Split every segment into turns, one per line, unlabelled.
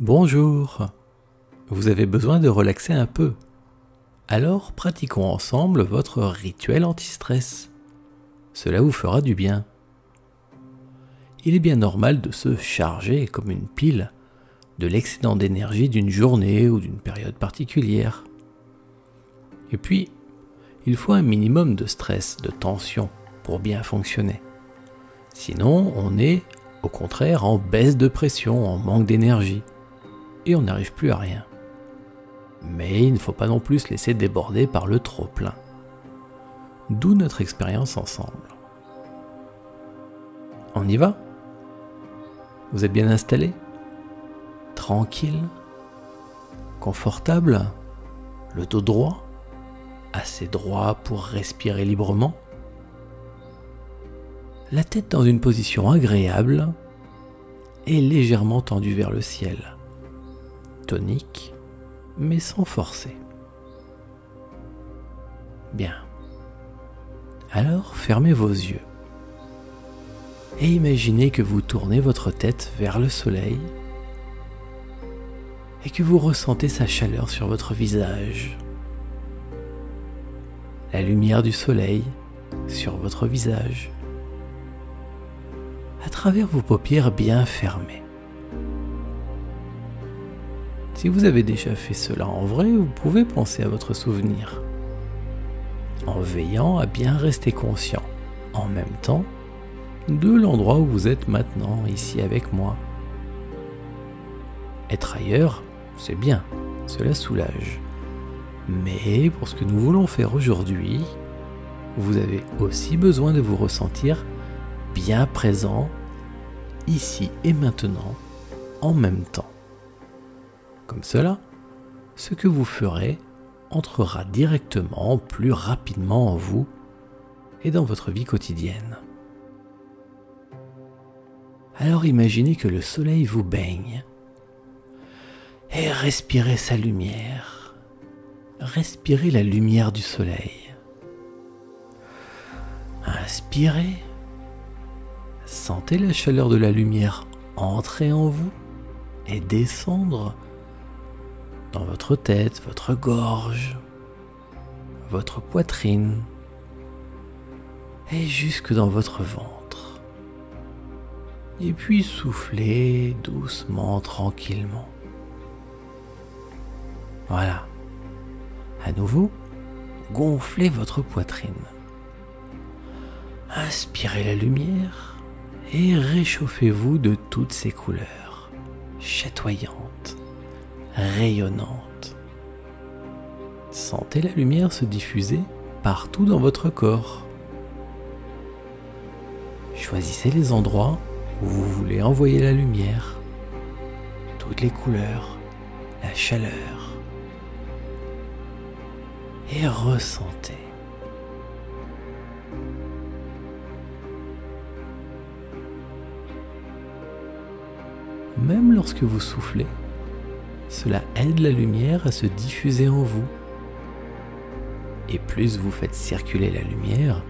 Bonjour. Vous avez besoin de relaxer un peu. Alors pratiquons ensemble votre rituel anti-stress. Cela vous fera du bien. Il est bien normal de se charger comme une pile de l'excédent d'énergie d'une journée ou d'une période particulière. Et puis, il faut un minimum de stress, de tension pour bien fonctionner. Sinon, on est au contraire en baisse de pression, en manque d'énergie et on n'arrive plus à rien. Mais il ne faut pas non plus se laisser déborder par le trop-plein. D'où notre expérience ensemble. On y va? Vous êtes bien installé? Tranquille? Confortable? Le dos droit? Assez droit pour respirer librement? La tête dans une position agréable et légèrement tendue vers le ciel tonique, mais sans forcer. Bien. Alors fermez vos yeux et imaginez que vous tournez votre tête vers le soleil et que vous ressentez sa chaleur sur votre visage. La lumière du soleil sur votre visage à travers vos paupières bien fermées. Si vous avez déjà fait cela en vrai, vous pouvez penser à votre souvenir, en veillant à bien rester conscient, en même temps, de l'endroit où vous êtes maintenant, ici avec moi. Être ailleurs, c'est bien, cela soulage. Mais pour ce que nous voulons faire aujourd'hui, vous avez aussi besoin de vous ressentir bien présent, ici et maintenant, en même temps. Comme cela, ce que vous ferez entrera directement plus rapidement en vous et dans votre vie quotidienne. Alors imaginez que le soleil vous baigne et respirez sa lumière. Respirez la lumière du soleil. Inspirez. Sentez la chaleur de la lumière entrer en vous et descendre votre tête, votre gorge, votre poitrine et jusque dans votre ventre. Et puis soufflez doucement, tranquillement. Voilà. À nouveau, gonflez votre poitrine. Inspirez la lumière et réchauffez-vous de toutes ces couleurs chatoyantes rayonnante. Sentez la lumière se diffuser partout dans votre corps. Choisissez les endroits où vous voulez envoyer la lumière, toutes les couleurs, la chaleur. Et ressentez. Même lorsque vous soufflez, cela aide la lumière à se diffuser en vous. Et plus vous faites circuler la lumière,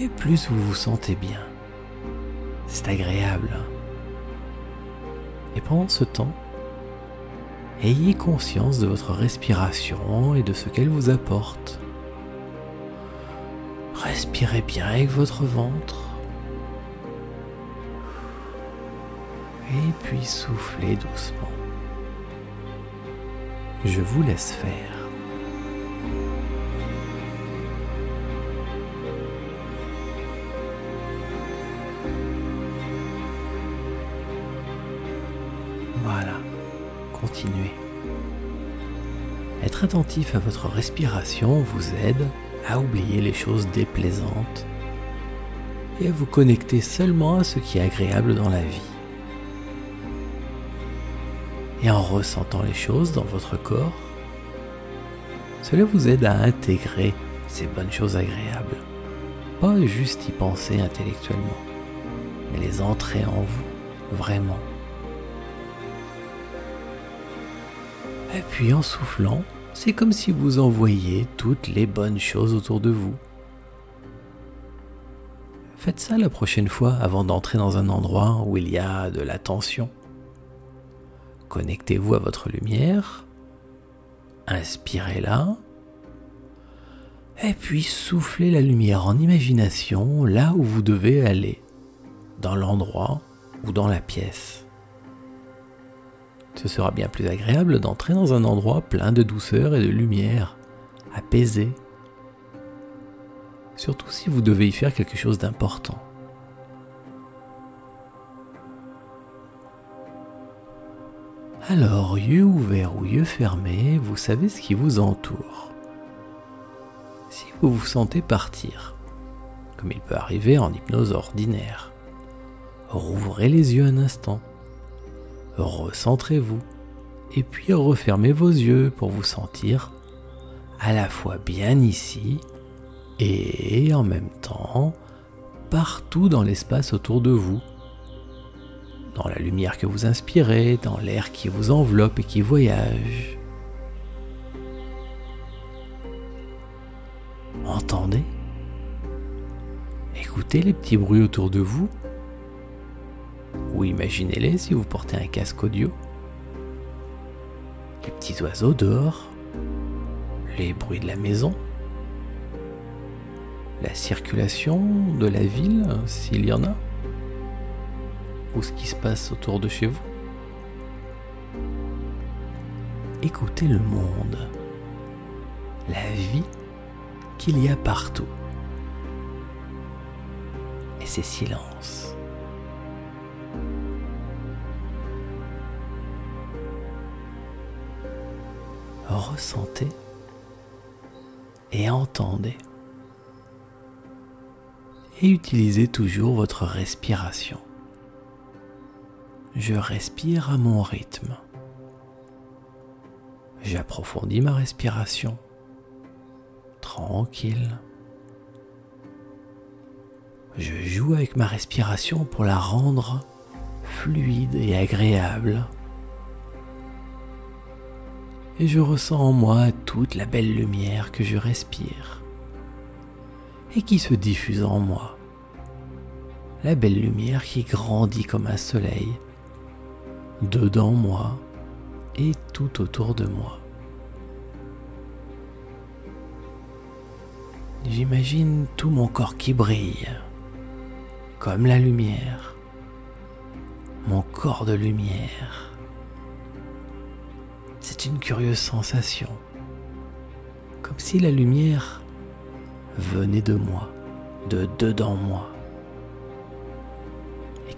et plus vous vous sentez bien. C'est agréable. Et pendant ce temps, ayez conscience de votre respiration et de ce qu'elle vous apporte. Respirez bien avec votre ventre. Et puis soufflez doucement. Je vous laisse faire. Voilà, continuez. Être attentif à votre respiration vous aide à oublier les choses déplaisantes et à vous connecter seulement à ce qui est agréable dans la vie et en ressentant les choses dans votre corps, cela vous aide à intégrer ces bonnes choses agréables. Pas juste y penser intellectuellement, mais les entrer en vous, vraiment. Et puis en soufflant, c'est comme si vous envoyiez toutes les bonnes choses autour de vous. Faites ça la prochaine fois avant d'entrer dans un endroit où il y a de la tension connectez-vous à votre lumière, inspirez-la, et puis soufflez la lumière en imagination là où vous devez aller, dans l'endroit ou dans la pièce. Ce sera bien plus agréable d'entrer dans un endroit plein de douceur et de lumière, apaisé, surtout si vous devez y faire quelque chose d'important. Alors, yeux ouverts ou yeux fermés, vous savez ce qui vous entoure. Si vous vous sentez partir, comme il peut arriver en hypnose ordinaire, rouvrez les yeux un instant, recentrez-vous, et puis refermez vos yeux pour vous sentir à la fois bien ici et en même temps partout dans l'espace autour de vous dans la lumière que vous inspirez, dans l'air qui vous enveloppe et qui voyage. Entendez? Écoutez les petits bruits autour de vous. Ou imaginez-les si vous portez un casque audio. Les petits oiseaux dehors, les bruits de la maison, la circulation de la ville s'il y en a ce qui se passe autour de chez vous. Écoutez le monde, la vie qu'il y a partout et ces silences. Ressentez et entendez. Et utilisez toujours votre respiration je respire à mon rythme. J'approfondis ma respiration. Tranquille. Je joue avec ma respiration pour la rendre fluide et agréable. Et je ressens en moi toute la belle lumière que je respire et qui se diffuse en moi. La belle lumière qui grandit comme un soleil dedans moi et tout autour de moi. J'imagine tout mon corps qui brille, comme la lumière, mon corps de lumière. C'est une curieuse sensation, comme si la lumière venait de moi, de dedans moi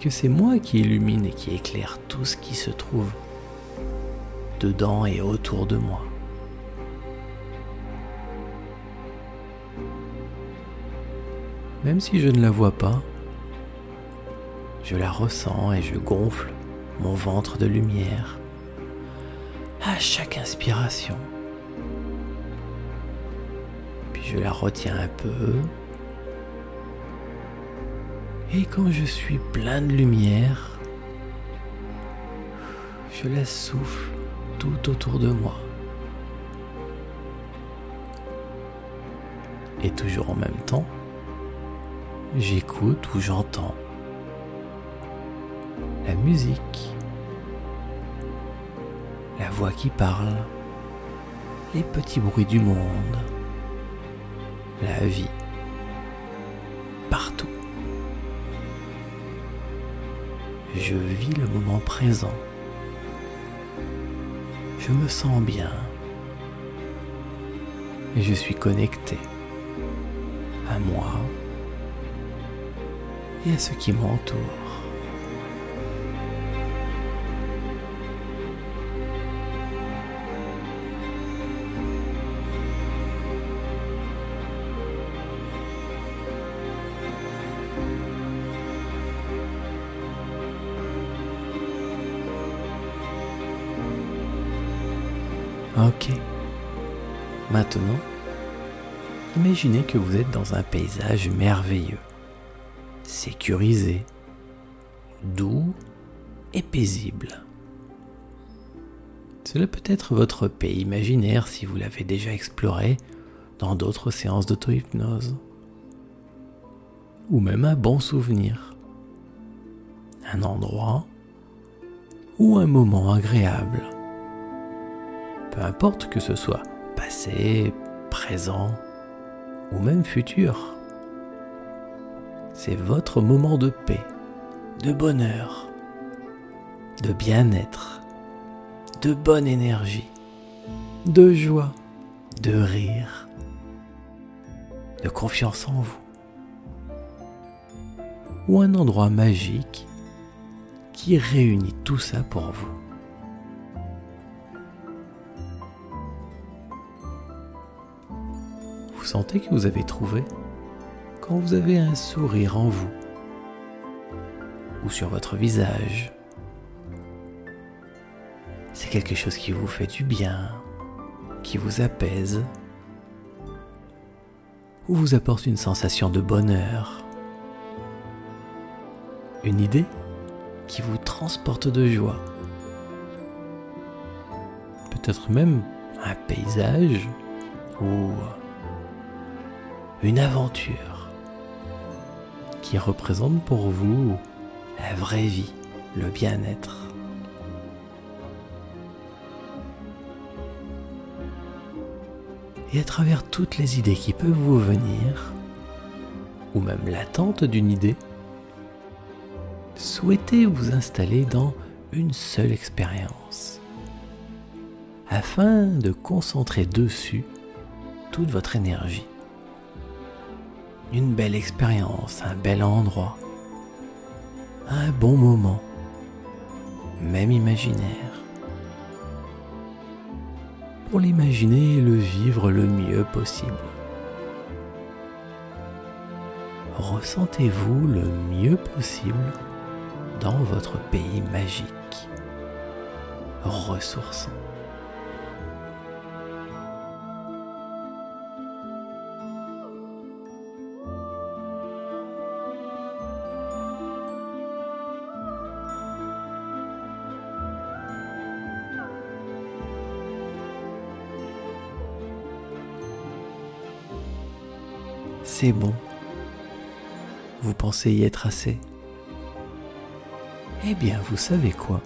que c'est moi qui illumine et qui éclaire tout ce qui se trouve dedans et autour de moi. Même si je ne la vois pas, je la ressens et je gonfle mon ventre de lumière à chaque inspiration. Puis je la retiens un peu et quand je suis plein de lumière, je la souffle tout autour de moi. Et toujours en même temps, j'écoute ou j'entends la musique, la voix qui parle, les petits bruits du monde, la vie. Je vis le moment présent. Je me sens bien et je suis connecté à moi et à ce qui m'entoure. Maintenant, imaginez que vous êtes dans un paysage merveilleux, sécurisé, doux et paisible. Cela peut être votre pays imaginaire si vous l'avez déjà exploré dans d'autres séances d'auto-hypnose. Ou même un bon souvenir. Un endroit ou un moment agréable. Peu importe que ce soit passé, présent ou même futur. C'est votre moment de paix, de bonheur, de bien-être, de bonne énergie, de joie, de rire, de confiance en vous. Ou un endroit magique qui réunit tout ça pour vous. Sentez que vous avez trouvé quand vous avez un sourire en vous ou sur votre visage. C'est quelque chose qui vous fait du bien, qui vous apaise ou vous apporte une sensation de bonheur. Une idée qui vous transporte de joie. Peut-être même un paysage ou une aventure qui représente pour vous la vraie vie, le bien-être. Et à travers toutes les idées qui peuvent vous venir, ou même l'attente d'une idée, souhaitez vous installer dans une seule expérience, afin de concentrer dessus toute votre énergie. Une belle expérience, un bel endroit, un bon moment, même imaginaire. Pour l'imaginer et le vivre le mieux possible. Ressentez-vous le mieux possible dans votre pays magique, ressourçant. Bon. Vous pensez y être assez eh bien, vous savez quoi?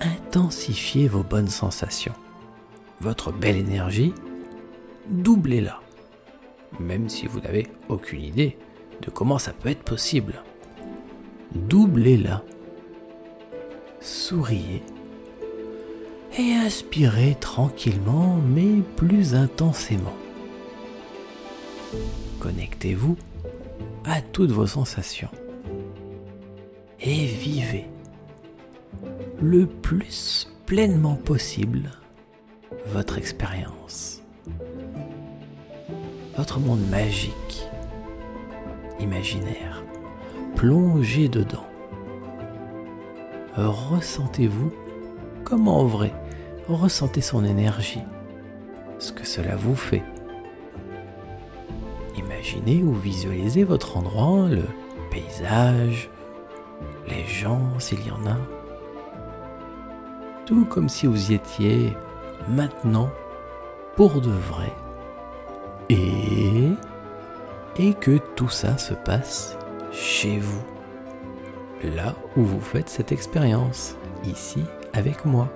Intensifiez vos bonnes sensations. Votre belle énergie, doublez-la. Même si vous n'avez aucune idée de comment ça peut être possible. Doublez-la. Souriez. Et inspirez tranquillement mais plus intensément. Connectez-vous à toutes vos sensations et vivez le plus pleinement possible votre expérience, votre monde magique, imaginaire. Plongez dedans. Ressentez-vous comme en vrai. Ressentez son énergie, ce que cela vous fait. Imaginez ou visualisez votre endroit, le paysage, les gens s'il y en a. Tout comme si vous y étiez maintenant pour de vrai. Et, et que tout ça se passe chez vous. Là où vous faites cette expérience, ici avec moi.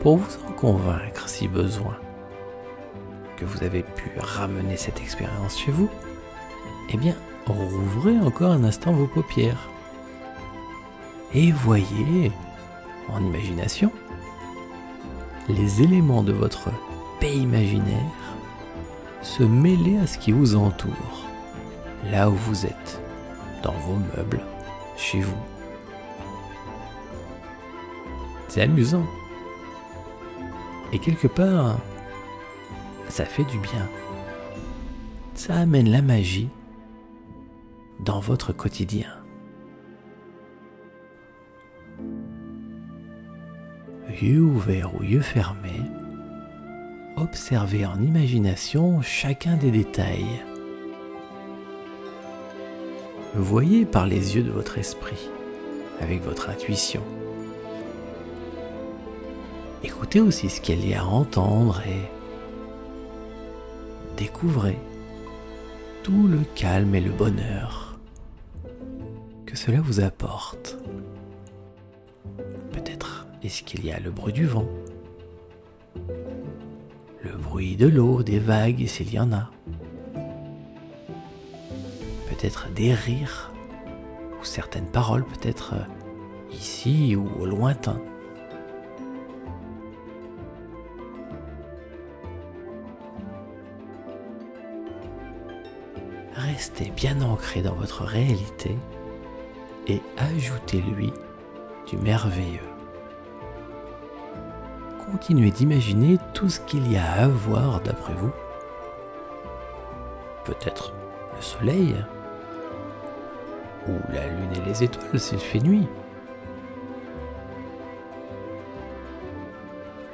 Pour vous en convaincre si besoin que vous avez pu ramener cette expérience chez vous, eh bien, rouvrez encore un instant vos paupières. Et voyez, en imagination, les éléments de votre pays imaginaire se mêler à ce qui vous entoure, là où vous êtes, dans vos meubles, chez vous. C'est amusant. Et quelque part, ça fait du bien. Ça amène la magie dans votre quotidien. Yeux ouverts ou yeux fermés, observez en imagination chacun des détails. Voyez par les yeux de votre esprit, avec votre intuition. Écoutez aussi ce qu'il y a à entendre et découvrez tout le calme et le bonheur cela vous apporte. Peut-être est-ce qu'il y a le bruit du vent, le bruit de l'eau, des vagues s'il y en a, peut-être des rires ou certaines paroles, peut-être ici ou au lointain. Restez bien ancré dans votre réalité et ajoutez-lui du merveilleux. Continuez d'imaginer tout ce qu'il y a à voir d'après vous. Peut-être le soleil, ou la lune et les étoiles s'il fait nuit.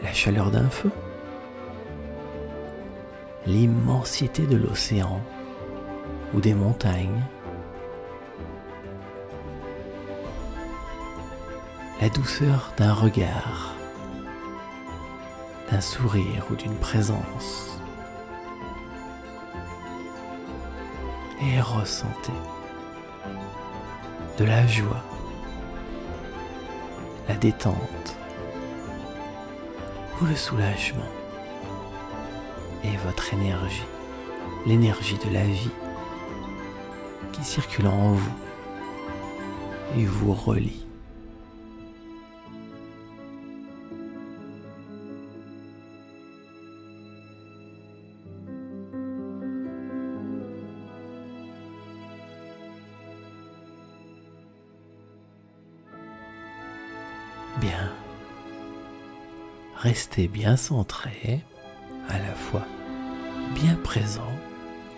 La chaleur d'un feu. L'immensité de l'océan ou des montagnes. La douceur d'un regard, d'un sourire ou d'une présence. Et ressentez de la joie, la détente ou le soulagement et votre énergie, l'énergie de la vie qui circule en vous et vous relie. Bien. Restez bien centré, à la fois bien présent,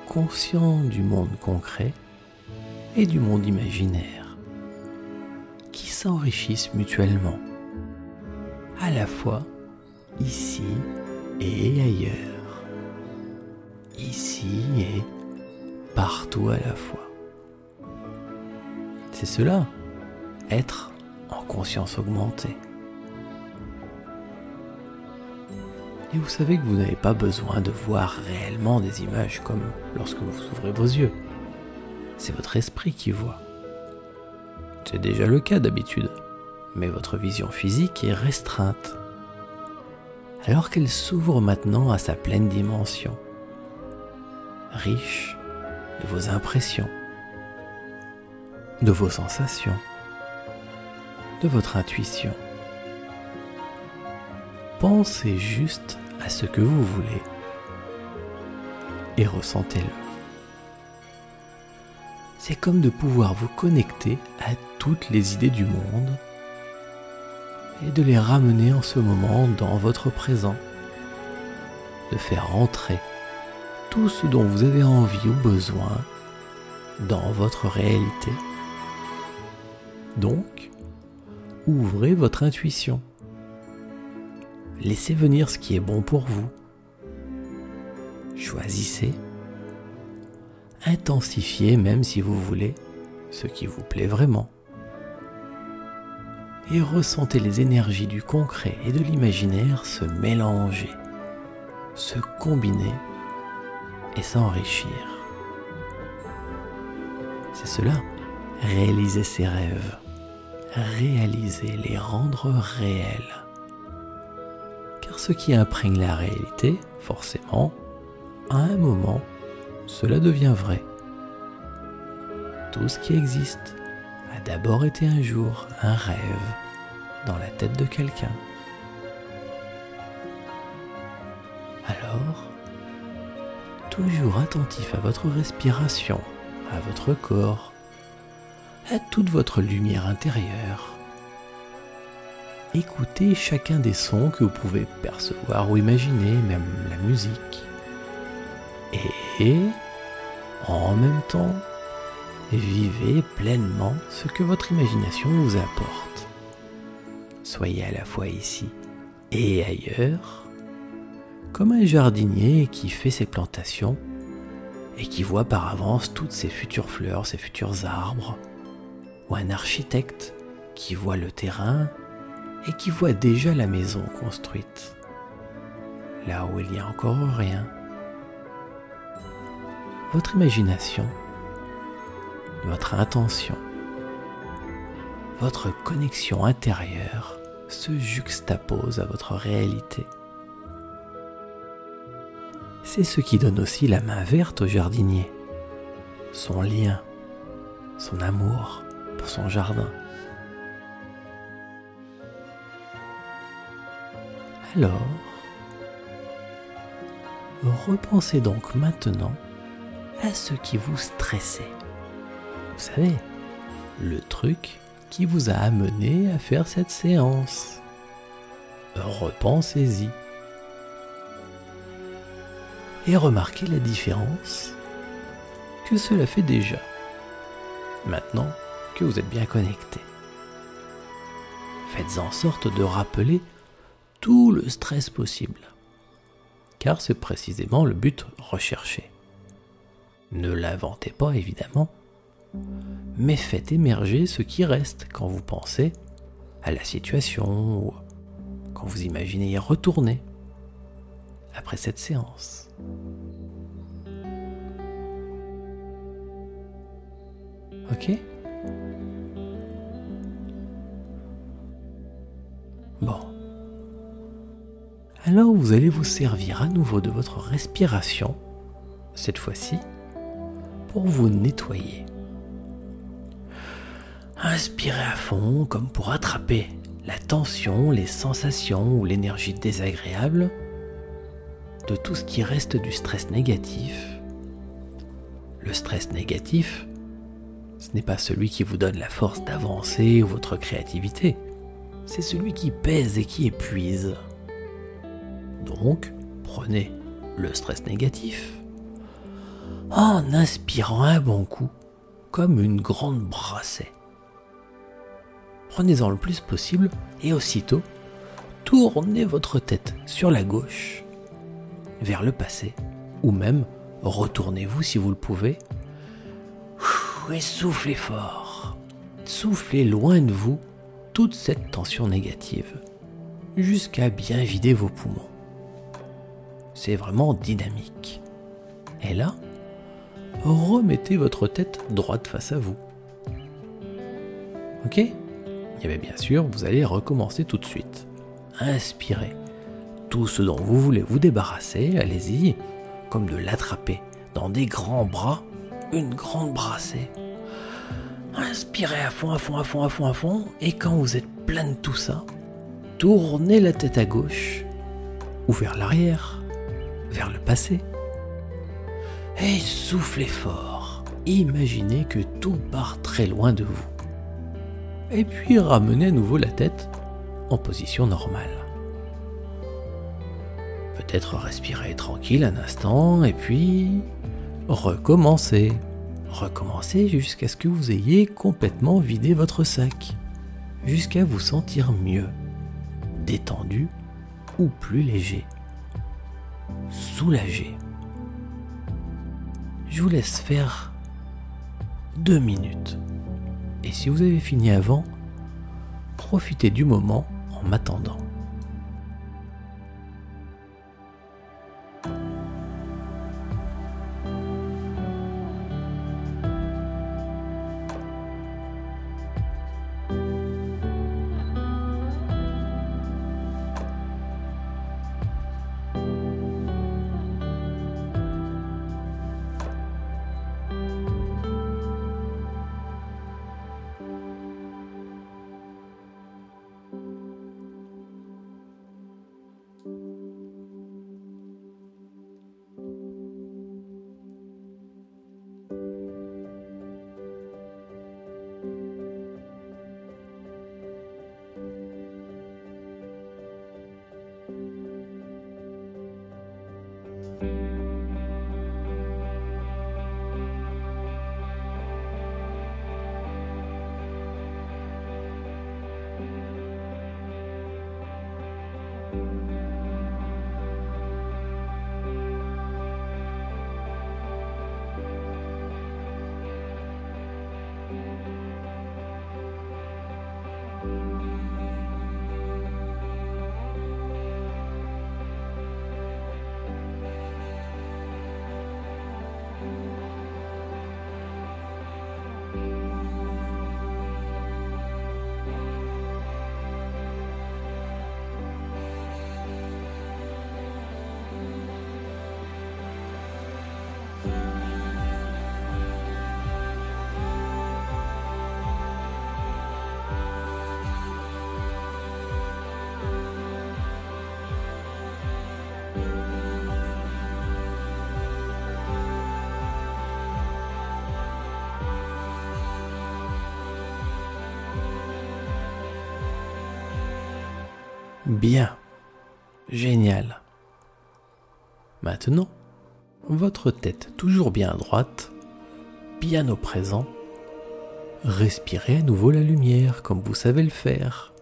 conscient du monde concret et du monde imaginaire, qui s'enrichissent mutuellement, à la fois ici et ailleurs, ici et partout à la fois. C'est cela, être en conscience augmentée. Et vous savez que vous n'avez pas besoin de voir réellement des images comme lorsque vous ouvrez vos yeux. C'est votre esprit qui voit. C'est déjà le cas d'habitude, mais votre vision physique est restreinte. Alors qu'elle s'ouvre maintenant à sa pleine dimension, riche de vos impressions, de vos sensations, de votre intuition. Pensez juste à ce que vous voulez et ressentez-le. C'est comme de pouvoir vous connecter à toutes les idées du monde et de les ramener en ce moment dans votre présent, de faire entrer tout ce dont vous avez envie ou besoin dans votre réalité. Donc, ouvrez votre intuition. Laissez venir ce qui est bon pour vous. Choisissez. Intensifiez même si vous voulez ce qui vous plaît vraiment. Et ressentez les énergies du concret et de l'imaginaire se mélanger, se combiner et s'enrichir. C'est cela, réaliser ses rêves réaliser, les rendre réels. Car ce qui imprègne la réalité, forcément, à un moment, cela devient vrai. Tout ce qui existe a d'abord été un jour un rêve dans la tête de quelqu'un. Alors, toujours attentif à votre respiration, à votre corps, à toute votre lumière intérieure. Écoutez chacun des sons que vous pouvez percevoir ou imaginer, même la musique. Et, en même temps, vivez pleinement ce que votre imagination vous apporte. Soyez à la fois ici et ailleurs, comme un jardinier qui fait ses plantations et qui voit par avance toutes ses futures fleurs, ses futurs arbres, ou un architecte qui voit le terrain et qui voit déjà la maison construite, là où il n'y a encore rien. Votre imagination, votre intention votre connexion intérieure se juxtapose à votre réalité. C'est ce qui donne aussi la main verte au jardinier, son lien, son amour pour son jardin. Alors, repensez donc maintenant à ce qui vous stressait. Vous savez, le truc qui vous a amené à faire cette séance. Repensez-y. Et remarquez la différence que cela fait déjà, maintenant que vous êtes bien connecté. Faites en sorte de rappeler tout le stress possible, car c'est précisément le but recherché. Ne l'inventez pas évidemment, mais faites émerger ce qui reste quand vous pensez à la situation ou quand vous imaginez y retourner après cette séance. Ok? Bon. Alors vous allez vous servir à nouveau de votre respiration, cette fois-ci, pour vous nettoyer. Inspirez à fond comme pour attraper la tension, les sensations ou l'énergie désagréable de tout ce qui reste du stress négatif. Le stress négatif, ce n'est pas celui qui vous donne la force d'avancer ou votre créativité, c'est celui qui pèse et qui épuise. Donc, prenez le stress négatif en inspirant un bon coup, comme une grande brassée prenez-en le plus possible et aussitôt, tournez votre tête sur la gauche, vers le passé, ou même retournez-vous si vous le pouvez, et soufflez fort. Soufflez loin de vous toute cette tension négative, jusqu'à bien vider vos poumons. C'est vraiment dynamique. Et là, remettez votre tête droite face à vous. Ok? Et bien, bien sûr, vous allez recommencer tout de suite. Inspirez. Tout ce dont vous voulez vous débarrasser, allez-y, comme de l'attraper dans des grands bras, une grande brassée. Inspirez à fond, à fond, à fond, à fond, à fond, et quand vous êtes plein de tout ça, tournez la tête à gauche, ou vers l'arrière, vers le passé. Et soufflez fort. Imaginez que tout part très loin de vous et puis ramenez à nouveau la tête en position normale. Peut-être respirer tranquille un instant et puis recommencer. Recommencer jusqu'à ce que vous ayez complètement vidé votre sac, jusqu'à vous sentir mieux, détendu ou plus léger, soulagé. Je vous laisse faire deux minutes. Et si vous avez fini avant, profitez du moment en m'attendant. Bien. Génial. Maintenant, votre tête toujours bien droite, bien au présent, respirez à nouveau la lumière comme vous savez le faire.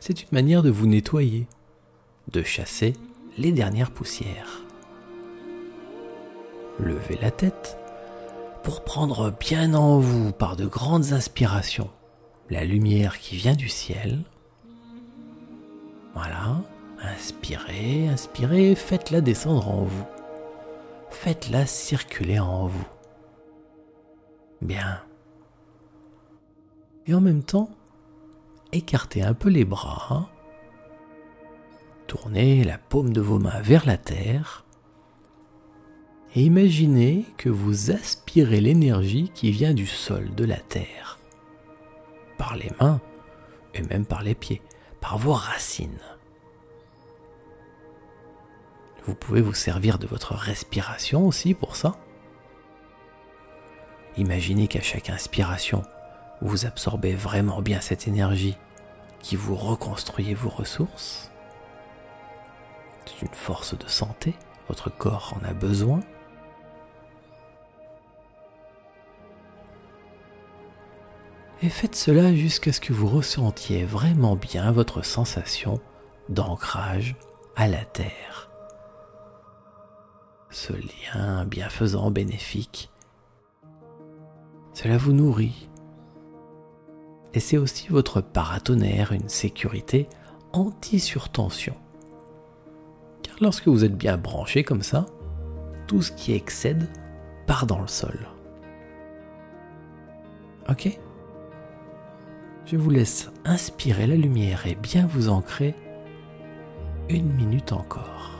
C'est une manière de vous nettoyer, de chasser les dernières poussières. Levez la tête pour prendre bien en vous par de grandes inspirations la lumière qui vient du ciel. Voilà, inspirez, inspirez, faites-la descendre en vous. Faites-la circuler en vous. Bien. Et en même temps, écartez un peu les bras. Tournez la paume de vos mains vers la terre. Et imaginez que vous aspirez l'énergie qui vient du sol, de la terre. Par les mains et même par les pieds, par vos racines. Vous pouvez vous servir de votre respiration aussi pour ça. Imaginez qu'à chaque inspiration, vous absorbez vraiment bien cette énergie qui vous reconstruit vos ressources. C'est une force de santé, votre corps en a besoin. Et faites cela jusqu'à ce que vous ressentiez vraiment bien votre sensation d'ancrage à la terre. Ce lien bienfaisant, bénéfique, cela vous nourrit. Et c'est aussi votre paratonnerre, une sécurité anti-surtension. Car lorsque vous êtes bien branché comme ça, tout ce qui excède part dans le sol. Ok? Je vous laisse inspirer la lumière et bien vous ancrer une minute encore.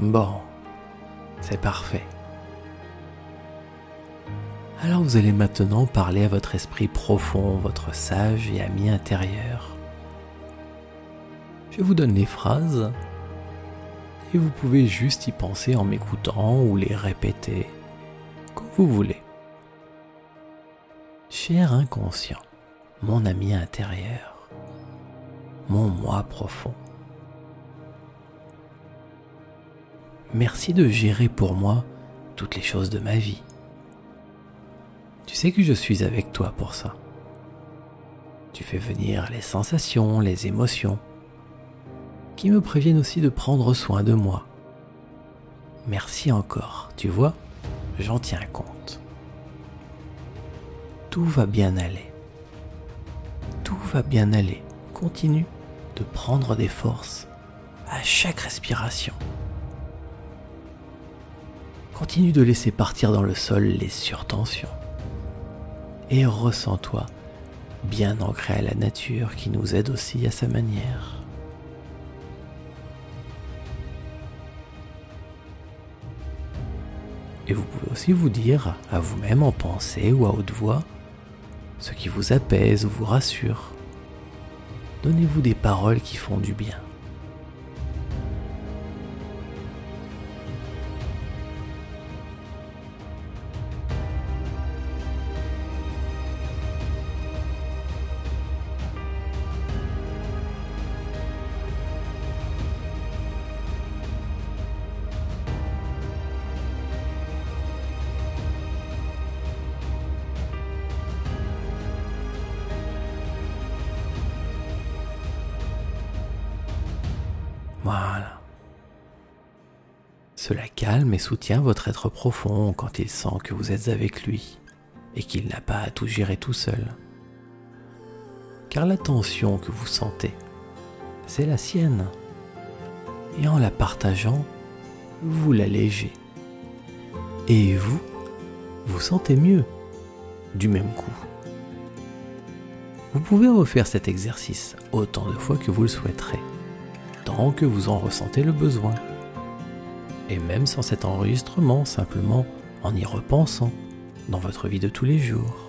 Bon, c'est parfait. Alors vous allez maintenant parler à votre esprit profond, votre sage et ami intérieur. Je vous donne les phrases et vous pouvez juste y penser en m'écoutant ou les répéter comme vous voulez. Cher inconscient, mon ami intérieur, mon moi profond. Merci de gérer pour moi toutes les choses de ma vie. Tu sais que je suis avec toi pour ça. Tu fais venir les sensations, les émotions, qui me préviennent aussi de prendre soin de moi. Merci encore, tu vois, j'en tiens compte. Tout va bien aller. Tout va bien aller. Continue de prendre des forces à chaque respiration. Continue de laisser partir dans le sol les surtensions. Et ressens-toi bien ancré à la nature qui nous aide aussi à sa manière. Et vous pouvez aussi vous dire à vous-même en pensée ou à haute voix ce qui vous apaise ou vous rassure. Donnez-vous des paroles qui font du bien. Soutient votre être profond quand il sent que vous êtes avec lui et qu'il n'a pas à tout gérer tout seul. Car la tension que vous sentez, c'est la sienne. Et en la partageant, vous l'allégez. Et vous, vous sentez mieux du même coup. Vous pouvez refaire cet exercice autant de fois que vous le souhaiterez, tant que vous en ressentez le besoin. Et même sans cet enregistrement, simplement en y repensant dans votre vie de tous les jours.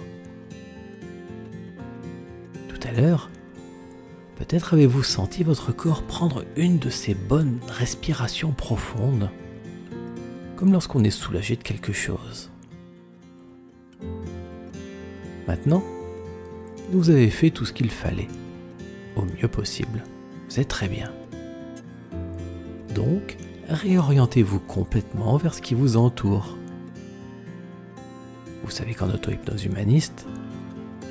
Tout à l'heure, peut-être avez-vous senti votre corps prendre une de ces bonnes respirations profondes, comme lorsqu'on est soulagé de quelque chose. Maintenant, vous avez fait tout ce qu'il fallait, au mieux possible. Êtes très bien. Donc, réorientez-vous complètement vers ce qui vous entoure. Vous savez qu'en auto-hypnose humaniste,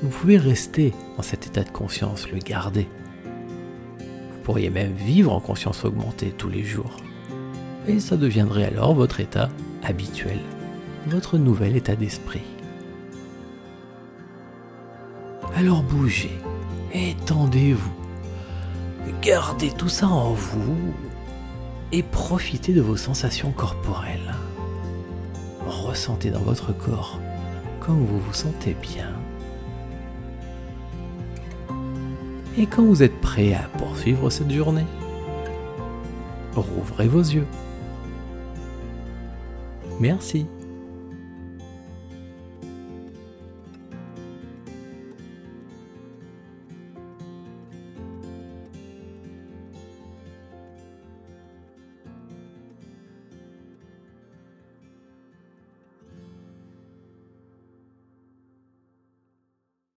vous pouvez rester dans cet état de conscience, le garder. Vous pourriez même vivre en conscience augmentée tous les jours. Et ça deviendrait alors votre état habituel, votre nouvel état d'esprit. Alors bougez, étendez-vous, gardez tout ça en vous et profitez de vos sensations corporelles. Ressentez dans votre corps comme vous vous sentez bien. Et quand vous êtes prêt à poursuivre cette journée, rouvrez vos yeux. Merci.